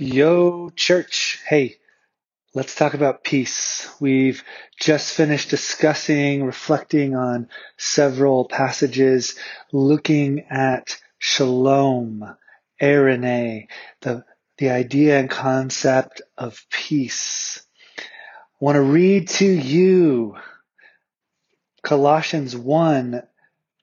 Yo, church. Hey, let's talk about peace. We've just finished discussing, reflecting on several passages, looking at shalom, eirene, the, the idea and concept of peace. I want to read to you Colossians 1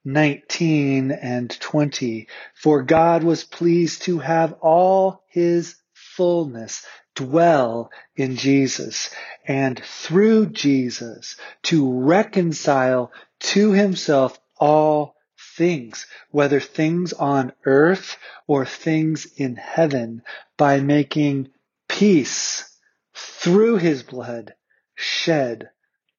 19 and 20. For God was pleased to have all his fullness dwell in Jesus and through Jesus to reconcile to himself all things, whether things on earth or things in heaven by making peace through his blood shed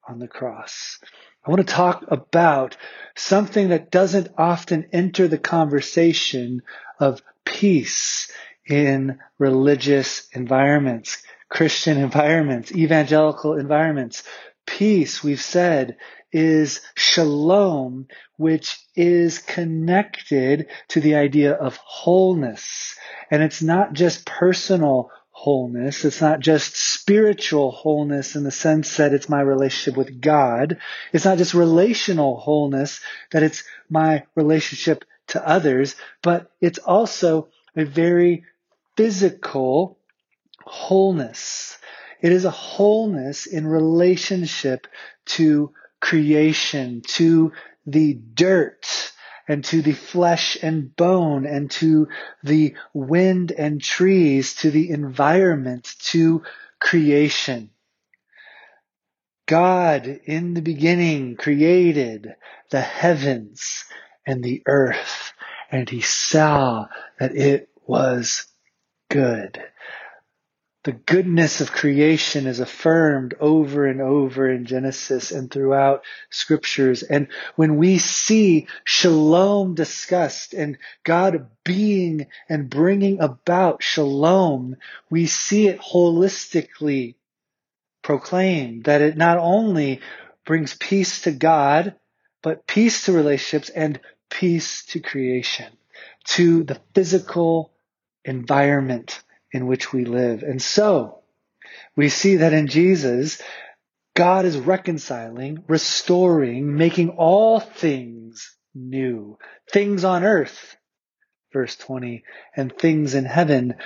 on the cross. I want to talk about something that doesn't often enter the conversation of peace in religious environments, Christian environments, evangelical environments. Peace, we've said, is shalom, which is connected to the idea of wholeness. And it's not just personal wholeness. It's not just spiritual wholeness in the sense that it's my relationship with God. It's not just relational wholeness, that it's my relationship to others, but it's also a very physical wholeness. It is a wholeness in relationship to creation, to the dirt, and to the flesh and bone, and to the wind and trees, to the environment, to creation. God in the beginning created the heavens and the earth, and he saw that it was good. The goodness of creation is affirmed over and over in Genesis and throughout scriptures. And when we see shalom discussed and God being and bringing about shalom, we see it holistically proclaimed that it not only brings peace to God, but peace to relationships and peace to creation, to the physical environment in which we live. And so we see that in Jesus, God is reconciling, restoring, making all things new. Things on earth, verse 20, and things in heaven,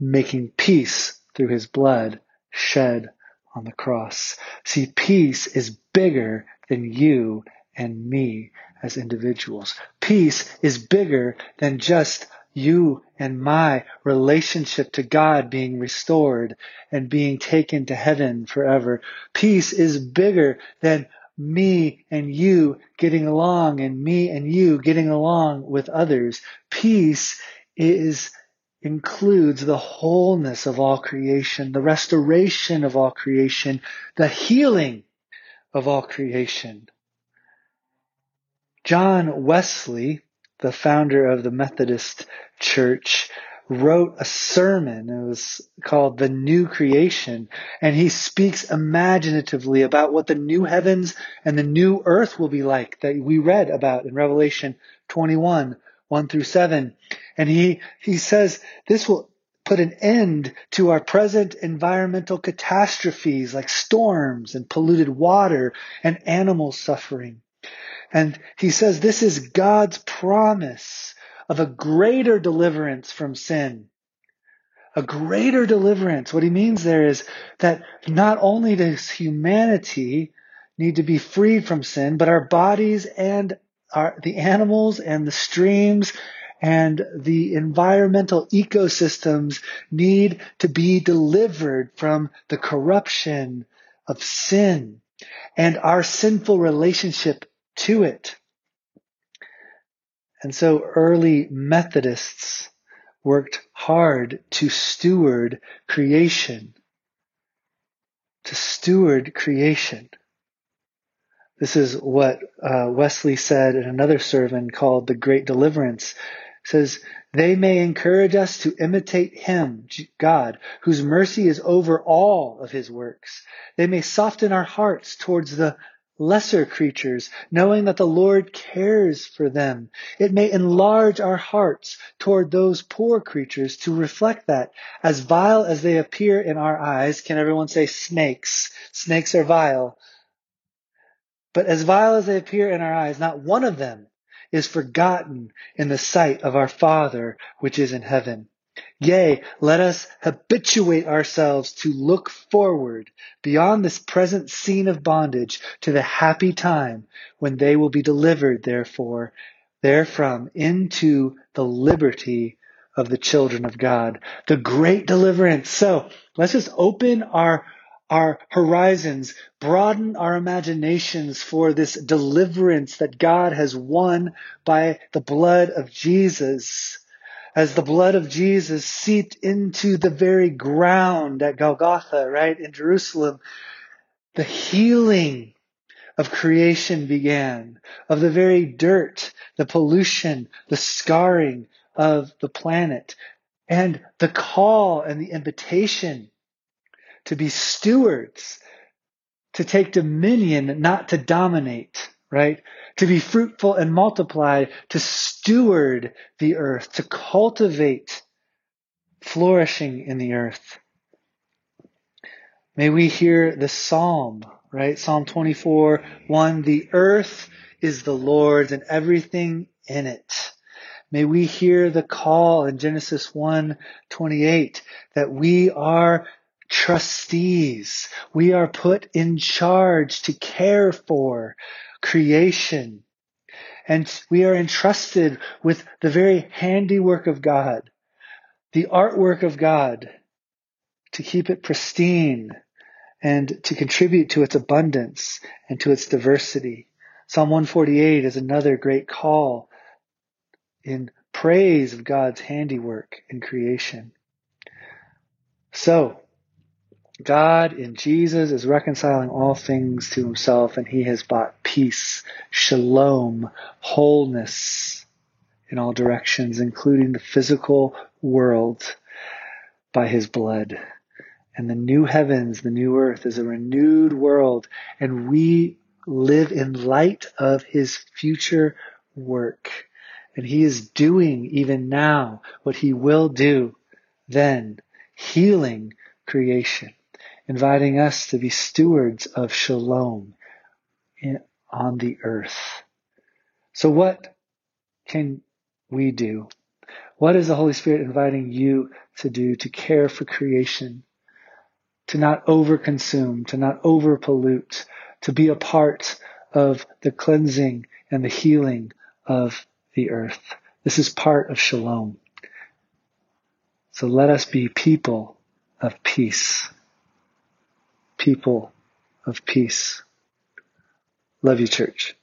making peace through his blood shed on the cross. See, peace is bigger than you and me as individuals. Peace is bigger than just you and my relationship to God being restored and being taken to heaven forever. Peace is bigger than me and you getting along and me and you getting along with others. Peace is includes the wholeness of all creation, the restoration of all creation, the healing of all creation. John Wesley the founder of the Methodist Church, wrote a sermon. It was called The New Creation. And he speaks imaginatively about what the new heavens and the new earth will be like that we read about in Revelation 21, 1 through 7. And he, he says this will put an end to our present environmental catastrophes like storms and polluted water and animal suffering. And he says this is God's promise of a greater deliverance from sin. A greater deliverance. What he means there is that not only does humanity need to be freed from sin, but our bodies and our, the animals and the streams and the environmental ecosystems need to be delivered from the corruption of sin and our sinful relationship to it. And so early Methodists worked hard to steward creation. To steward creation. This is what uh, Wesley said in another sermon called The Great Deliverance. It says, they may encourage us to imitate Him, God, whose mercy is over all of His works. They may soften our hearts towards the lesser creatures, knowing that the Lord cares for them. It may enlarge our hearts toward those poor creatures to reflect that, as vile as they appear in our eyes, can everyone say snakes? Snakes are vile. But as vile as they appear in our eyes, not one of them is forgotten in the sight of our Father which is in heaven. Yea, let us habituate ourselves to look forward beyond this present scene of bondage to the happy time when they will be delivered, therefore, therefrom into the liberty of the children of God. The great deliverance. So let's just open our our horizons, broaden our imaginations for this deliverance that God has won by the blood of Jesus as the blood of Jesus seeped into the very ground at Golgotha, right, in Jerusalem, the healing of creation began, of the very dirt, the pollution, the scarring of the planet, and the call and the invitation to be stewards, to take dominion, not to dominate, right? To be fruitful and multiply, to steward the earth, to cultivate flourishing in the earth. May we hear the psalm, right? Psalm 24, 1, the earth is the Lord's and everything in it. May we hear the call in Genesis 1, 28 that we are trustees. We are put in charge to care for creation. And we are entrusted with the very handiwork of God, the artwork of God, to keep it pristine and to contribute to its abundance and to its diversity. Psalm 148 is another great call in praise of God's handiwork in creation. So, God in Jesus is reconciling all things to himself and he has bought peace, shalom, wholeness in all directions, including the physical world by his blood. And the new heavens, the new earth is a renewed world and we live in light of his future work. And he is doing even now what he will do then, healing creation inviting us to be stewards of shalom on the earth. So what can we do? What is the Holy Spirit inviting you to do to care for creation? To not overconsume, to not overpollute, to be a part of the cleansing and the healing of the earth. This is part of shalom. So let us be people of peace people of peace. Love you, church.